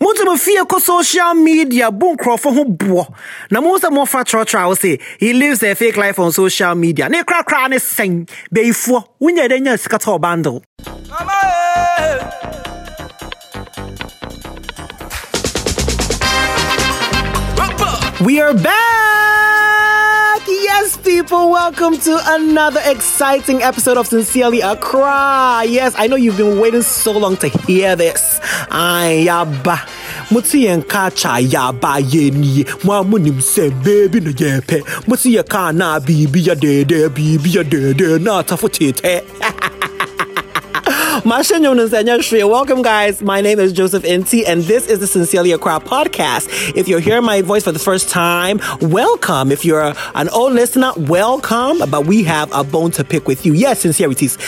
motu mo fie kɔ social media bo nkurɔfo ho boɔ na mo sɛ mofa trɔtrɔ a wo se he lives a fake life on social media. Ne korakora ne sɛn bɛyifoɔ wonya dɛ nya sika tɔ bundle. Eh! We are back! People, welcome to another exciting episode of Sincerely Accra. Yes, I know you've been waiting so long to hear this. Ay, yaba. Muti yen kacha yaba yeni. Mwa munim se baby na yepe. Muti ye ka na bibi ya de de bibi ya de de na tafutite. Welcome, guys. My name is Joseph Nti, and this is the Sincerely Accra podcast. If you're hearing my voice for the first time, welcome. If you're an old listener, welcome. But we have a bone to pick with you. Yes, sincerities.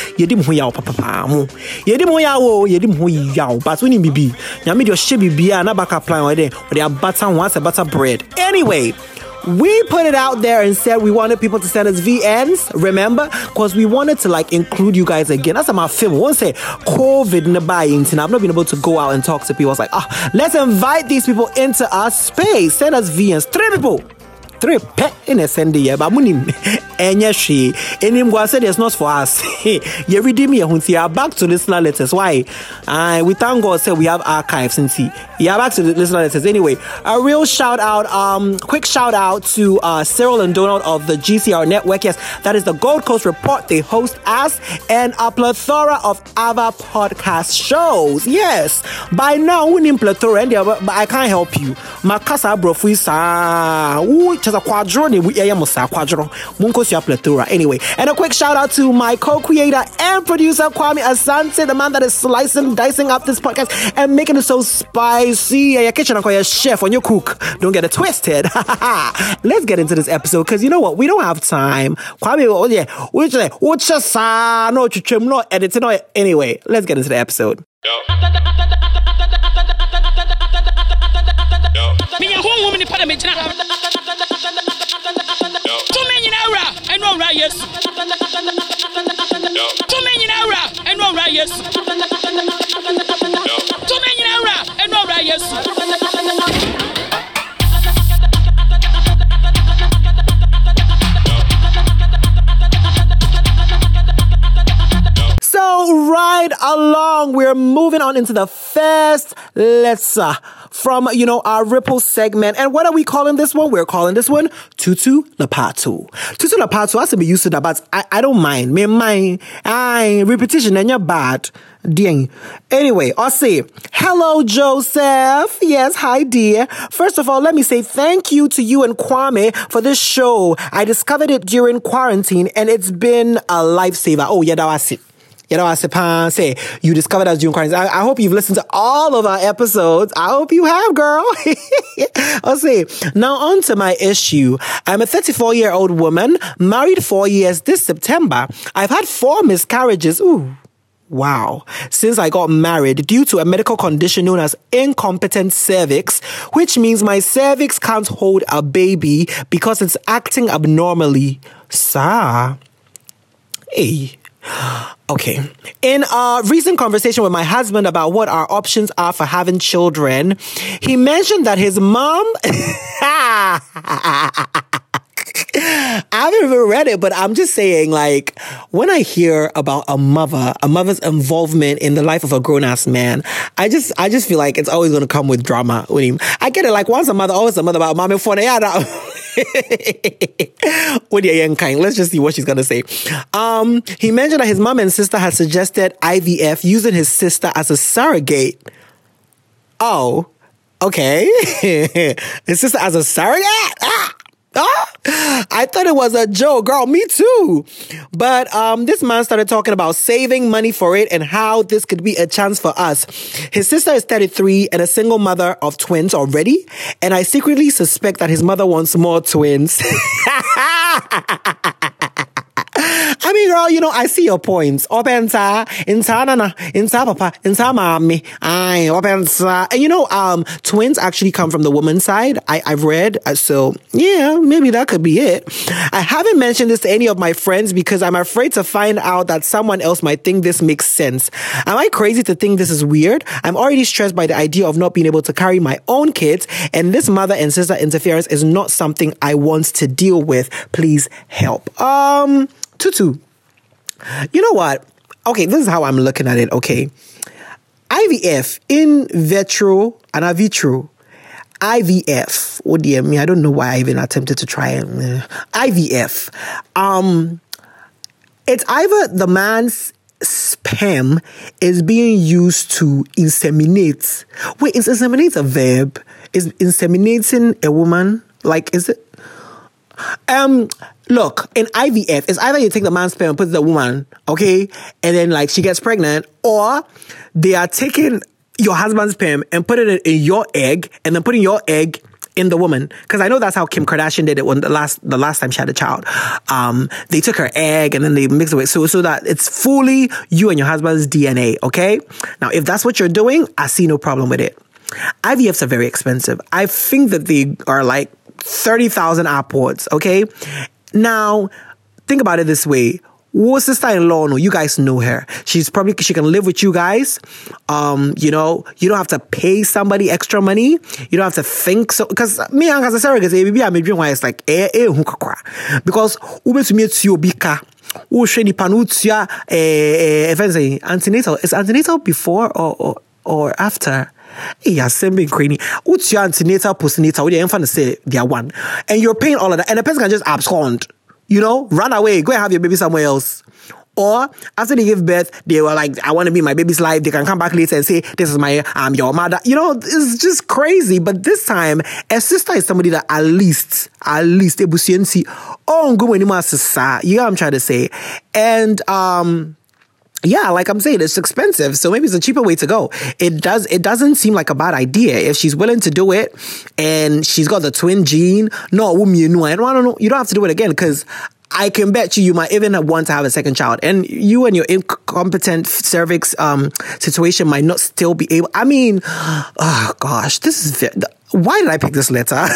But we need butter bread. Anyway, we put it out there and said we wanted people to send us VNs, remember? Because we wanted to like include you guys again. That's my film. Once say COVID in the buying, I've not been able to go out and talk to people. I was like, ah, let's invite these people into our space. Send us VNs. Three people three pɛ ɛna ɛsɛn de yɛ ba mu nim ɛnyɛ hwee ɛnim sɛ it's not for us. Yɛ redeem yɛ ho yɛ back to listener letters. Why? Uh, we thank God say we have archives nti yɛ back to listener letters. Anyway a real shout out um quick shout out to uh, Cyril and Donald of the GCR network. Yes that is the Gold Coast Report. They host us and a plethora of other podcast shows. Yes by now we need plethora and but I can't help you. Makasa brofu sa a quadro ne yeah musa quadro munko plethora. Anyway and a quick shout out to my co-creator and producer Kwame Asante the man that is slicing dicing up this podcast and making it so spicy. Yeah your kitchen your chef when you cook. Don't get it twisted. Let's get into this episode because you know what? We don't have time. Kwame oh yeah which ah, which no no editing anyway let's get into the episode. Yo. yesu tumi nyina wura ɛnu ɔwura yesu tumi on into the first lesson from, you know, our Ripple segment. And what are we calling this one? We're calling this one Tutu Lapatu. Tutu Lapatu I to be used to that, but I, I don't mind. Me mind. I repetition and you're bad. Ding. Anyway, I'll say, hello, Joseph. Yes, hi, dear. First of all, let me say thank you to you and Kwame for this show. I discovered it during quarantine and it's been a lifesaver. Oh, yeah, that was it you know, I say you discovered us during quarantine. I, I, hope you've listened to all of our episodes. I hope you have, girl. I'll say now on to my issue. I'm a 34 year old woman, married four years this September. I've had four miscarriages. Ooh. Wow. Since I got married due to a medical condition known as incompetent cervix, which means my cervix can't hold a baby because it's acting abnormally. Sir. Hey. Okay. In a recent conversation with my husband about what our options are for having children, he mentioned that his mom. I haven't even read it, but I'm just saying, like, when I hear about a mother, a mother's involvement in the life of a grown ass man, I just, I just feel like it's always going to come with drama with him. I get it. Like, once a mother, always a mother about mommy for with your young kind. Let's just see what she's gonna say. Um, he mentioned that his mom and sister had suggested IVF using his sister as a surrogate. Oh, okay. his sister as a surrogate? Ah! Ah, I thought it was a joke, girl. Me too. But um, this man started talking about saving money for it and how this could be a chance for us. His sister is 33 and a single mother of twins already, and I secretly suspect that his mother wants more twins. I mean, girl, you know, I see your points. Opensa, insa insa papa, insa mommy, I opensa. And you know, um, twins actually come from the woman's side. I, I've read, uh, so yeah, maybe that could be it. I haven't mentioned this to any of my friends because I'm afraid to find out that someone else might think this makes sense. Am I crazy to think this is weird? I'm already stressed by the idea of not being able to carry my own kids, and this mother and sister interference is not something I want to deal with. Please help. Um, Tutu, you know what? Okay, this is how I'm looking at it. Okay. IVF in vitro and a vitro. IVF. Oh dear me, I don't know why I even attempted to try it. IVF. Um, it's either the man's sperm is being used to inseminate. Wait, is inseminate a verb? Is inseminating a woman? Like, is it? Um, look, in IVF, it's either you take the man's sperm and put it the woman, okay, and then like she gets pregnant, or they are taking your husband's sperm and put it in, your egg, and then putting your egg in the woman because I know that's how Kim Kardashian did it when the last the last time she had a child. Um, they took her egg and then they mixed it with so so that it's fully you and your husband's DNA. Okay, now if that's what you're doing, I see no problem with it. IVFs are very expensive. I think that they are like thirty thousand upwards. Okay, now think about it this way Wo sister-in-law, no, you guys know her. She's probably she can live with you guys. Um, you know, you don't have to pay somebody extra money. You don't have to think so. Because me as a surrogate, maybe I'm dream why it's like eh eh because ube to me to your bika. wohwɛ nipa no wotua ɛfɛ sɛ antenatal is antenatal before or, or, or after Hey, asɛm bi nkranni wotua antenatal postnatal wode ɛmfa no sɛ they are one and you're paying all of that and the person can just abscond you know, run away, go and have your baby somewhere else. Or after they give birth, they were like, I want to be my baby's life. They can come back later and say, This is my I'm your mother. You know, it's just crazy. But this time, a sister is somebody that at least, at least ebusiensi, oh go anymore You know what I'm trying to say? And um yeah, like I'm saying, it's expensive. So maybe it's a cheaper way to go. It does, it doesn't seem like a bad idea. If she's willing to do it and she's got the twin gene, no, I don't, I don't know. You don't have to do it again because I can bet you you might even want to have a second child, and you and your incompetent cervix um, situation might not still be able. I mean, oh gosh, this is. Why did I pick this letter?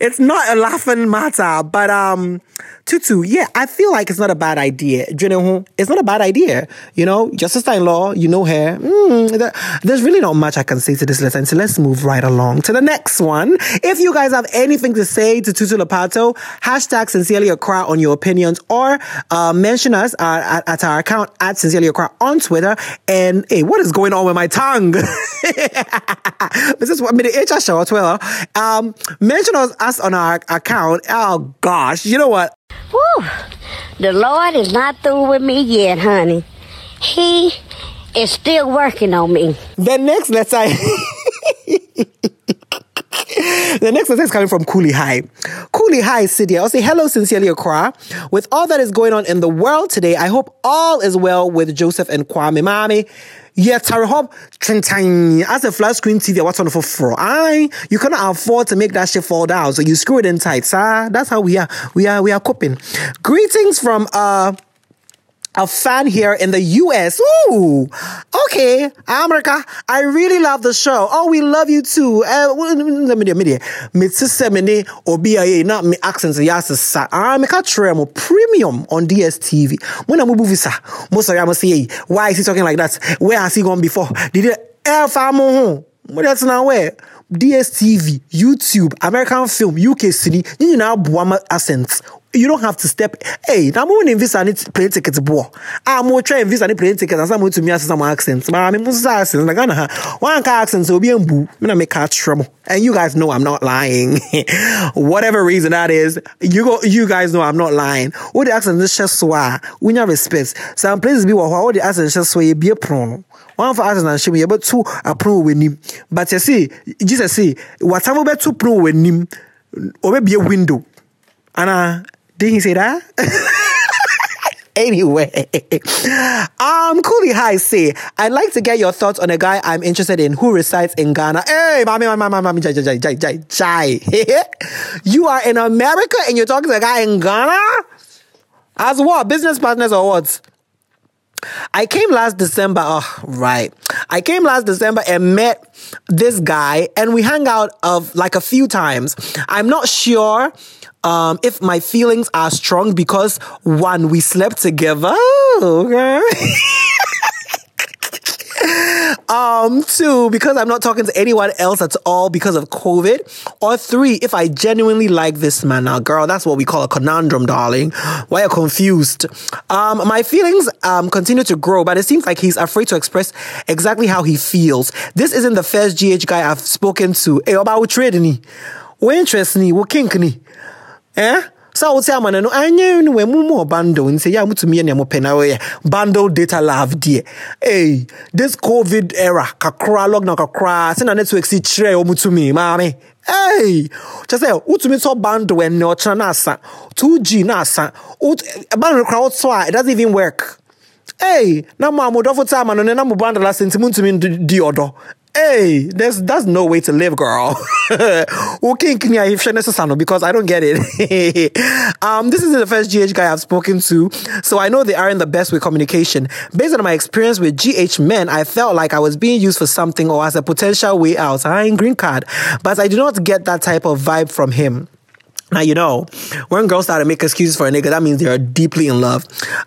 it's not a laughing matter, but um, Tutu, yeah, I feel like it's not a bad idea. It's not a bad idea. You know, your sister-in-law, you know her. Mm, there's really not much I can say to this letter, so let's move right along to the next one. If you guys have anything to say to Tutu Lapato, hashtag sincerely Accra on your opinions, or uh, mention us uh, at, at, our account at sincerely Accra on Twitter. And hey, what is going on with my tongue? this is what I mean. The HR show Twitter. Um, mention us, us on our account. Oh gosh, you know what? Whew. The Lord is not through with me yet, honey. He is still working on me. The next letter. the next letter is coming from Cooley High. Cooley High City. I'll say hello sincerely, Accra. With all that is going on in the world today, I hope all is well with Joseph and Kwame Mami. Yeah, Hop, Trentine, as a flat screen TV, what's on for four? I, you cannot afford to make that shit fall down, so you screw it in tight, sir. That's how we are, we are, we are coping. Greetings from, uh, a fan here in the US. Ooh, okay, America. I really love the show. Oh, we love you too. Let me do me Me semene obi not me accents yas sa. Ah, me ka tremo premium on DSTV. When I'm movie sa, most of you say, why is he talking like that? Where has he gone before? Did it ever home? What that's now where? DSTV, YouTube, American film, UK city, you know, Buama accents you don't have to step. Hey, now I'm going to visa and plane tickets. Boy, I'm going to try and visa and plane tickets. And I'm to me as some accents. But I'm most accents. Like, Ghana, one car accents will be in boo. I'm going to make car trouble. And you guys know I'm not lying. Whatever reason that is, you go, you guys know I'm not lying. What the accent is just swa. We have respect. Some places be what, what the accent just swa, be a prono. One for accent and show me, but two a pro with him. But you see, Jesus be two pro with him, or be a window. And uh, did he say that? anyway, um, Cooley High say, I'd like to get your thoughts on a guy I'm interested in who resides in Ghana. Hey, mommy, mommy, mommy, mommy, jai, jai, jai, jai, jai. you are in America and you're talking to a guy in Ghana? As what? Business partners or what? I came last December. Oh, right. I came last December and met this guy, and we hung out of like a few times. I'm not sure um, if my feelings are strong because one, we slept together. Okay. Um, two, because I'm not talking to anyone else at all because of COVID. Or three, if I genuinely like this man now, girl, that's what we call a conundrum, darling. Why are you confused? Um, my feelings um continue to grow, but it seems like he's afraid to express exactly how he feels. This isn't the first GH guy I've spoken to. Hey, about trading ni, what interest ni, what kink ni, eh? So I would say I'm no anya no we mu more bundle and say yeah mutumi na mo pena we bundle data love dear. Hey, this COVID era kakra lockdown kakra say na network si chire o mutumi maame. Hey, just say utumi so bundle and no chana na asa 2G na asa. Ut bundle crowd so it doesn't even work. Hey, na mo amodofo time no na mo bundle la senti mutumi di odo. Hey, there's that's no way to live, girl. because I don't get it. um, this is the first GH guy I've spoken to, so I know they aren't the best with communication. Based on my experience with GH men, I felt like I was being used for something or as a potential way out. I ain't green card, but I do not get that type of vibe from him. Now, you know, when girls start to make excuses for a nigga, that means they are deeply in love.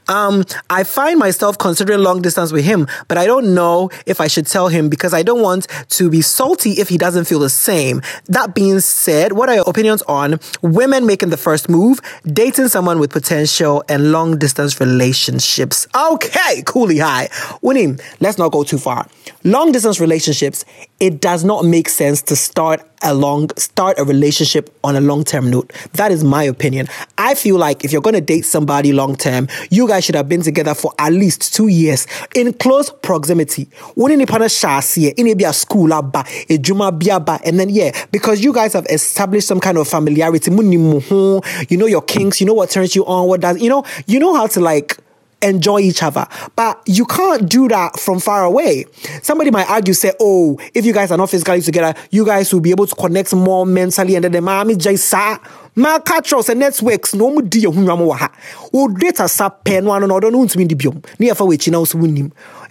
Um, I find myself considering long distance with him, but I don't know if I should tell him because I don't want to be salty if he doesn't feel the same. That being said, what are your opinions on women making the first move, dating someone with potential, and long distance relationships? Okay, coolie high. Winning, let's not go too far. Long distance relationships, it does not make sense to start a long start a relationship on a long term note. That is my opinion. I feel like if you're going to date somebody long term, you guys should have been together for at least two years in close proximity. When in a school a juma and then yeah, because you guys have established some kind of familiarity. You know your kinks, you know what turns you on, what does you know, you know how to like enjoy each other. But you can't do that from far away. Somebody might argue, say, oh, if you guys are not physically together, you guys will be able to connect more mentally. And then the mommy just sa ma catchers and networks no mu di ehunwa mo ha. O data sa pen one no don't want me di biom. Ni afa we china so.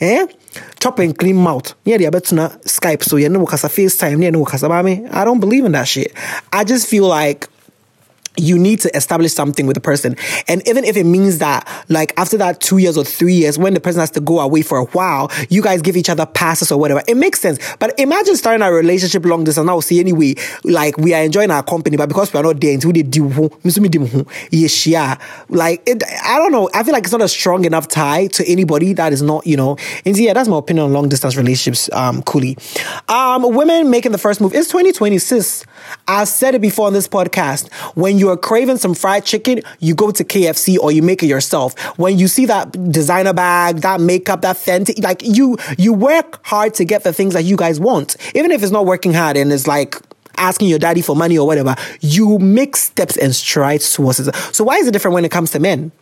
Eh? Chop and clean mouth. Yeah, they betuna Skype so you know kasa FaceTime, you know kasa mami. I don't believe in that shit. I just feel like you need to establish something with the person. And even if it means that, like, after that two years or three years, when the person has to go away for a while, you guys give each other passes or whatever, it makes sense. But imagine starting a relationship long distance. Now, see, anyway, like, we are enjoying our company, but because we are not there until they do, like, it, I don't know. I feel like it's not a strong enough tie to anybody that is not, you know, and yeah, that's my opinion on long distance relationships, um, coolly. Um, women making the first move. It's 2020, sis. I've said it before on this podcast. When you are craving some fried chicken, you go to KFC or you make it yourself. When you see that designer bag, that makeup, that Fenty, like you, you work hard to get the things that you guys want. Even if it's not working hard and it's like, asking your daddy for money or whatever, you make steps and strides towards it. So why is it different when it comes to men?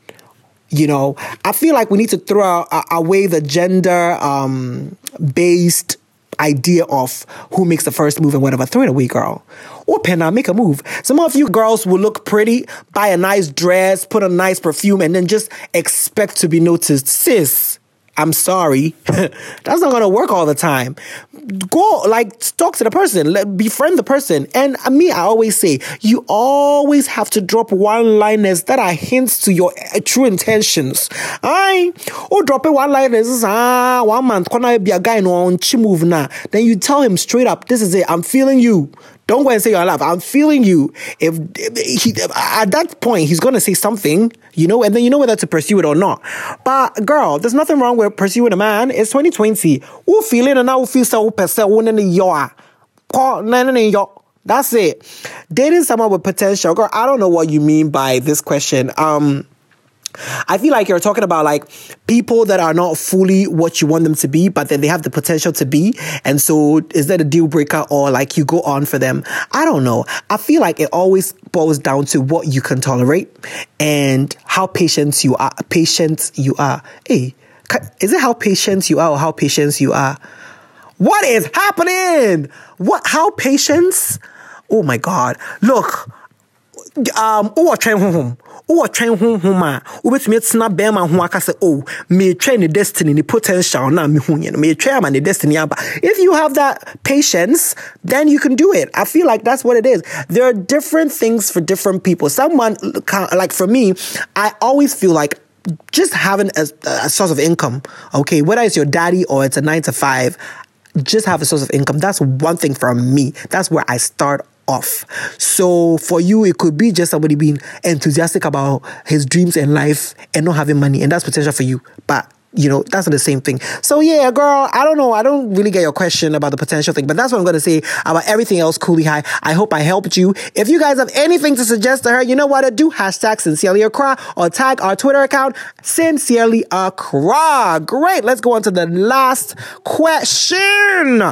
You know, I feel like we need to throw away the gender um, based idea of who makes the first move and whatever. Throw it away, girl. Or penna, make a move. Some of you girls will look pretty, buy a nice dress, put a nice perfume, and then just expect to be noticed. Sis, I'm sorry. That's not gonna work all the time. Go like talk to the person, let, befriend the person. And me, I always say, you always have to drop one liners that are hints to your uh, true intentions. I or drop a one liners ah one month gonna be a guy no on. Then you tell him straight up, this is it. I'm feeling you. Don't go and say you're alive. I'm feeling you. If, if he, at that point, he's going to say something, you know, and then you know whether to pursue it or not. But girl, there's nothing wrong with pursuing a man. It's 2020. Who feeling and now feel so pursuing your nanny y. That's it. Dating someone with potential. Girl, I don't know what you mean by this question. Um, I feel like you're talking about like people that are not fully what you want them to be, but then they have the potential to be. And so is that a deal breaker or like you go on for them? I don't know. I feel like it always boils down to what you can tolerate and how patient you are. Patient you are. Hey, is it how patient you are or how patient you are? What is happening? What, how patience? Oh my God. Look, um, oh, wowɔtwɛn honhom a wobɛtumi atena bɛrima ho aka sɛ oh metwɛn ne destiny ne potential na mehu yɛ no. Metwɛn ama ne destiny aba. If you have that patience then you can do it. I feel like that's what it is. There are different things for different people. Someone like for me i always feel like just having a, a source of income okay whether it's your daddy or it's a nine to five just have a source of income. That's one thing for me. That's where i start off. So for you, it could be just somebody being enthusiastic about his dreams and life and not having money, and that's potential for you. But you know, that's not the same thing. So yeah, girl, I don't know. I don't really get your question about the potential thing, but that's what I'm to say about everything else Coolie High. I hope I helped you. If you guys have anything to suggest to her, you know what to do. Hashtag Sincerely Accra or tag our Twitter account, Sincerely Accra. Great. Let's go on to the last question.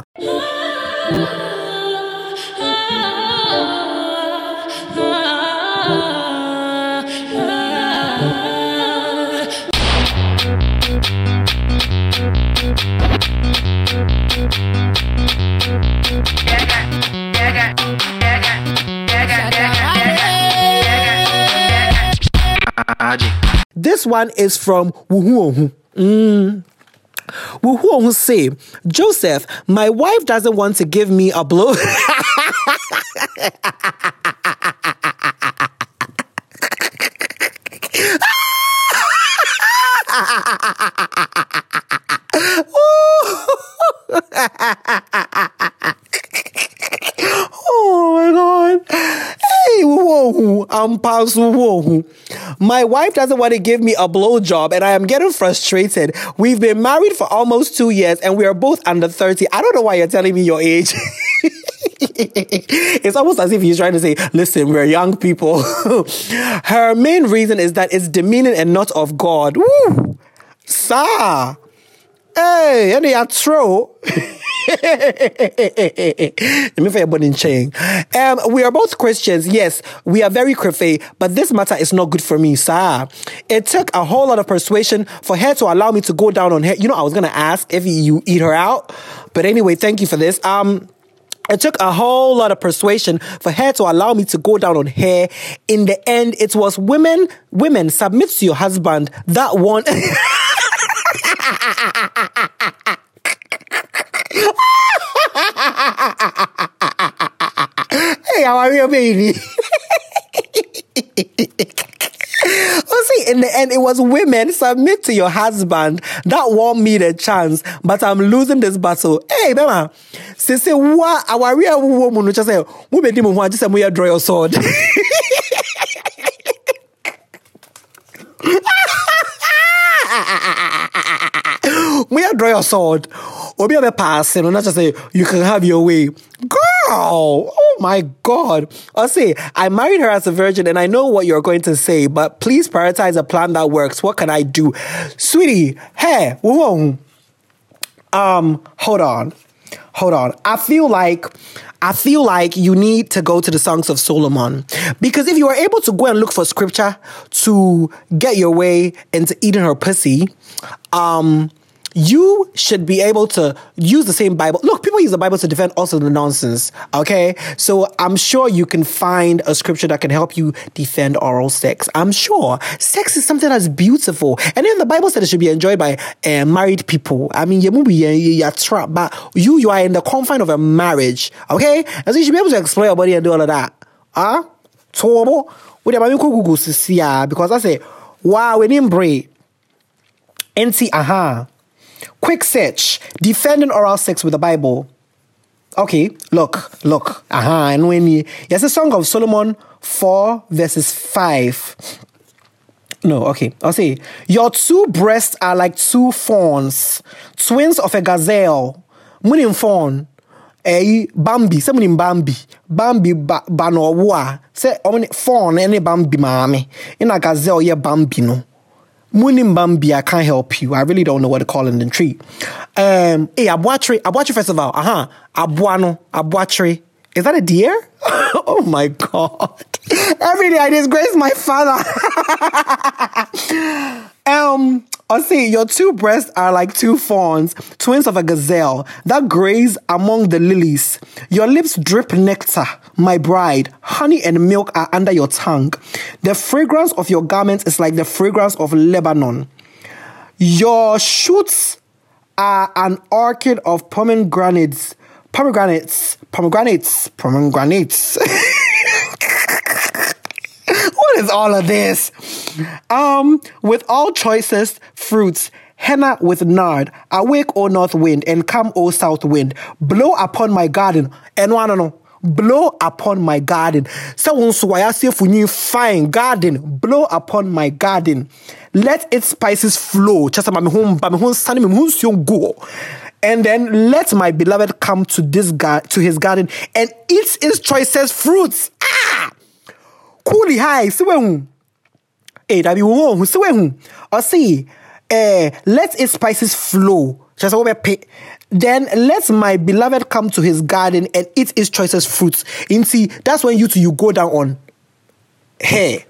This one is from Wuhu mm. Wuhu say, Joseph, my wife doesn't want to give me a blow. oh my god. Hey, whoa, I'm whoa. My wife doesn't want to give me a blowjob and I am getting frustrated. We've been married for almost two years and we are both under 30. I don't know why you're telling me your age. it's almost as if he's trying to say, listen, we're young people. Her main reason is that it's demeaning and not of God. Woo! Sir. Hey, and they are true. um, we are both Christians. Yes, we are very crefe, but this matter is not good for me, sir. It took a whole lot of persuasion for her to allow me to go down on her. You know, I was gonna ask if you eat her out, but anyway, thank you for this. Um, it took a whole lot of persuasion for her to allow me to go down on her. In the end, it was women, women submit to your husband that one. hey, how are you, baby? well, see, in the end, it was women submit to your husband that won't me the chance, but I'm losing this battle. Hey, Bema, say, say, what? Our real woman, just say, women, just say, we draw your sword. We are draw your sword. Or be a passing, or not just say, you can have your way. Girl, oh my God. I'll say, I married her as a virgin and I know what you're going to say, but please prioritize a plan that works. What can I do? Sweetie, hey, whoa. Um, hold on. Hold on. I feel like I feel like you need to go to the Songs of Solomon. Because if you are able to go and look for scripture to get your way into eating her pussy, um, you should be able to use the same Bible. Look, people use the Bible to defend also the nonsense. Okay. So I'm sure you can find a scripture that can help you defend oral sex. I'm sure sex is something that's beautiful. And then the Bible said it should be enjoyed by uh, married people. I mean, you're trapped, but you, you are in the confine of a marriage. Okay. And so you should be able to explore your body and do all of that. Huh? So, because I say, wow, we didn't break. See, aha. Uh-huh. Quick search. Defending oral sex with the Bible. Okay, look, look. Aha, and when you, yes, a Song of Solomon 4 verses 5. No, okay, I'll say, Your two breasts are like two fawns, twins of a gazelle. Munim fawn. Eh, Bambi, sɛ munim Bambi. Bambi ba, ba no ɔwo a, fawn ne Bambi maame. a gazelle yɛ Bambi no. Munimbambi, I can't help you. I really don't know what to call in the tree. Um, hey, Abuatri, Abuatri Festival. Uh huh. Abuano, Abuatri. Is that a deer? oh my God. Every day I disgrace my father. um, I'll see, your two breasts are like two fawns, twins of a gazelle that graze among the lilies. Your lips drip nectar, my bride. honey and milk are under your tongue. The fragrance of your garments is like the fragrance of Lebanon. Your shoots are an orchid of pomegranates, pomegranates, pomegranates, pomegranates. what is all of this? Um, with all choicest fruits, henna with nard, awake, O north wind, and come, O south wind, blow upon my garden. And one, no, blow upon my garden. So fine garden, blow upon my garden. Let its spices flow. Just my home, my home, sunny, my home, go. And then let my beloved come to this gar- to his garden and eat his choicest fruits. Ah! Coolly high, siwen. Eh, that be who siwen. Or see, eh, let his spices flow. Just then let my beloved come to his garden and eat his choicest fruits. In see, that's when you two you go down on. Hey,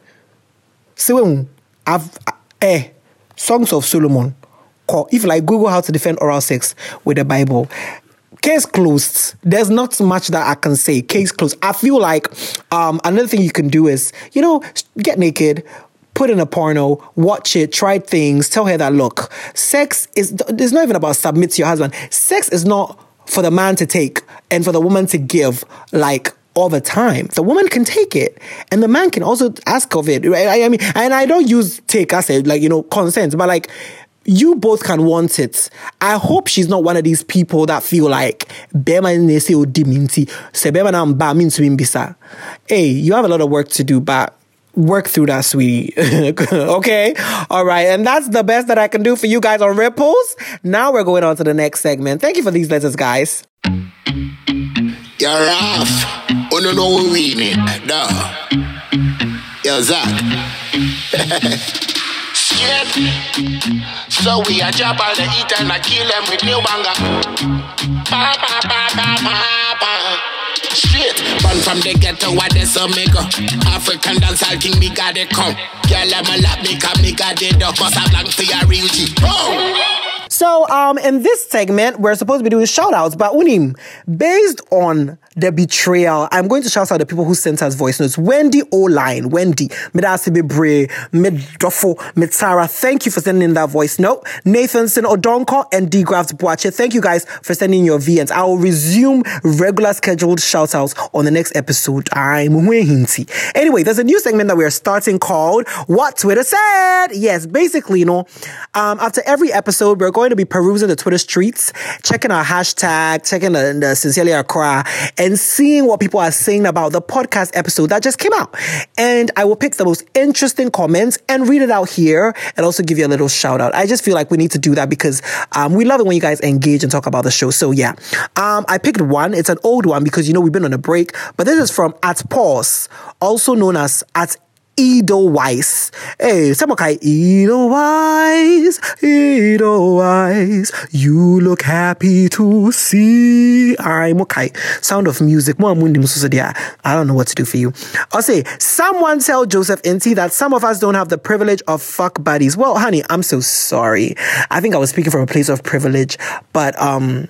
siwen. I've eh, Songs of Solomon. If like Google how to defend oral sex with the Bible, case closed. There's not much that I can say. Case closed. I feel like um, another thing you can do is, you know, get naked, put in a porno, watch it, try things, tell her that look, sex is it's not even about submit to your husband. Sex is not for the man to take and for the woman to give like all the time. The woman can take it, and the man can also ask of it. Right? I, mean, and I don't use take as a like you know consent, but like you both can want it. I hope she's not one of these people that feel like Bema say oh, diminti, se Bema na mba bisa. Hey, you have a lot of work to do, but work through that, sweetie. okay? All right. And that's the best that I can do for you guys on Ripples. Now we're going on to the next segment. Thank you for these letters, guys. You're off. Oh, no, no, we winning. Duh. Yo, Zach. So we a job all the eat and I kill them with new banger. Ba, ba, ba, ba, ba, ba. Straight, born from the ghetto, what they so African dance, I think me got it come. Girl, I'm a lap, me come, me got it up. Cause I'm blank for your real G. Oh! So, um, in this segment, we're supposed to be doing shout outs, but Unim, based on the betrayal, I'm going to shout out the people who sent us voice notes. Wendy O-Line, Wendy, Medasi Bre, Medofo, Mitara, thank you for sending in that voice note. Nathanson Odonko and D Graft Boache, thank you guys for sending your VNs. I will resume regular scheduled shout outs on the next episode. I'm Hinti. Anyway, there's a new segment that we are starting called What Twitter Said. Yes, basically, you know, um, after every episode, we're going to be perusing the Twitter streets, checking our hashtag, checking the, the Sincerely Accra, and seeing what people are saying about the podcast episode that just came out. And I will pick the most interesting comments and read it out here and also give you a little shout out. I just feel like we need to do that because um, we love it when you guys engage and talk about the show. So yeah, um, I picked one. It's an old one because you know we've been on a break, but this is from at pause, also known as at Edelweiss. Hey, someone kai Edelweiss, Edelweiss. You look happy to see. I'm okay. Sound of music. I don't know what to do for you. I'll say, someone tell Joseph Nti that some of us don't have the privilege of fuck buddies. Well, honey, I'm so sorry. I think I was speaking from a place of privilege, but um,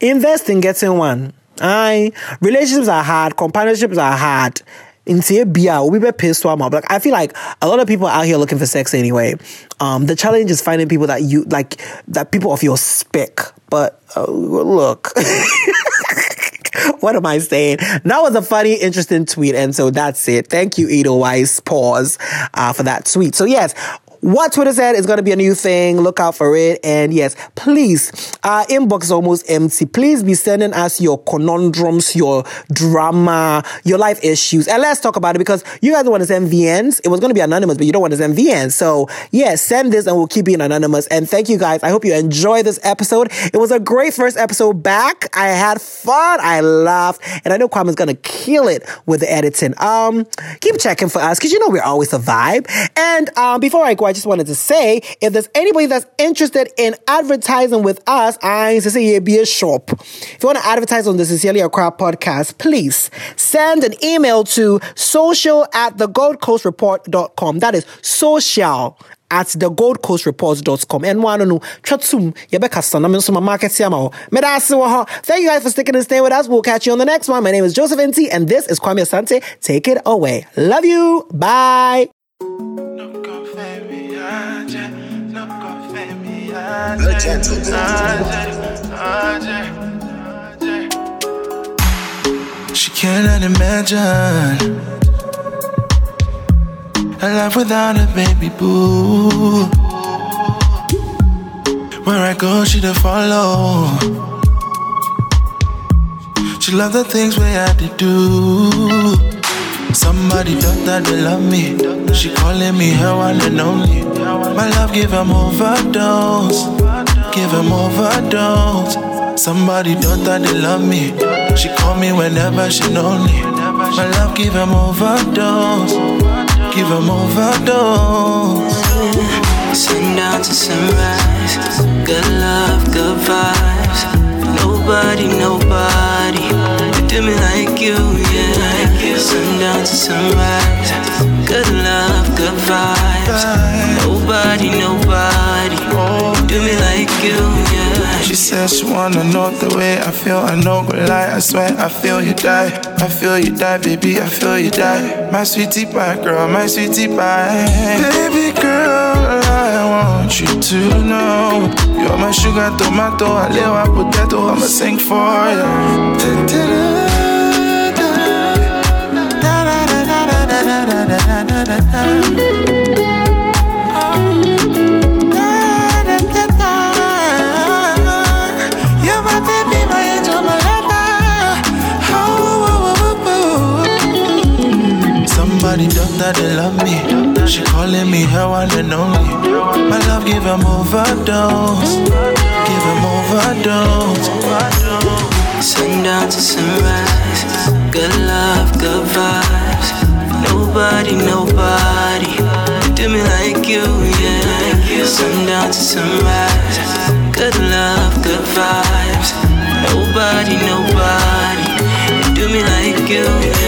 invest in getting one. I relationships are hard, companionships are hard nti ebia obi be pay so like I feel like a lot of people out here looking for sex anyway. Um, the challenge is finding people that you like that people of your spec. But uh, look. what am I saying? That was a funny, interesting tweet. And so that's it. Thank you, Edelweiss. Pause uh, for that tweet. So, yes, what Twitter said is going to be a new thing. Look out for it. And yes, please, our inbox is almost empty. Please be sending us your conundrums, your drama, your life issues. And let's talk about it because you guys want to send VNs. It was going to be anonymous, but you don't want to send VNs. So yes, yeah, send this and we'll keep being anonymous. And thank you guys. I hope you enjoy this episode. It was a great first episode back. I had fun. I laughed. And I know Kwame's going to kill it with the editing. Um, keep checking for us because you know we're always a vibe. And um, before I go I just wanted to say if there's anybody that's interested in advertising with us, I say yeah, be a shop. If you want to advertise on the Sincerely Accra podcast, please send an email to social at the Gold Coast Report.com. That is social at the Gold Coast Reports.com. And one no chatsum yebeka sana min suma market siama. Thank you guys for sticking and staying with us. We'll catch you on the next one. My name is Joseph Nti, and this is Kwame Asante. Take it away. Love you. Bye. She cannot imagine a life without a baby boo. Where I go, she to follow. She love the things we had to do. Somebody thought that they love me. She calling me her one and only. My love give him overdose. Give him overdose. Somebody thought that they love me. She call me whenever she lonely. My love give him overdose give them overdose. Sundown to sunrise, good love, good vibes. Nobody, nobody do me like you, yeah. Sundown to sunrise, good love, good vibes. Nobody, nobody do me like you, yeah. She says she wanna know the way I feel. I know go lie. I swear I feel you die. I feel you die, baby. I feel you die. My sweetie pie, girl. My sweetie pie. Baby girl, I want you to know you're my sugar tomato. I live potato. I'ma sing for you. Somebody thought that they love me. She calling me her one and only. My love give overdose. Give overdose. Sundown to sunrise. Good love, good vibes. Nobody, nobody do me like you, yeah. Sundown to sunrise. Good love, good vibes. Nobody, nobody do me like you, yeah.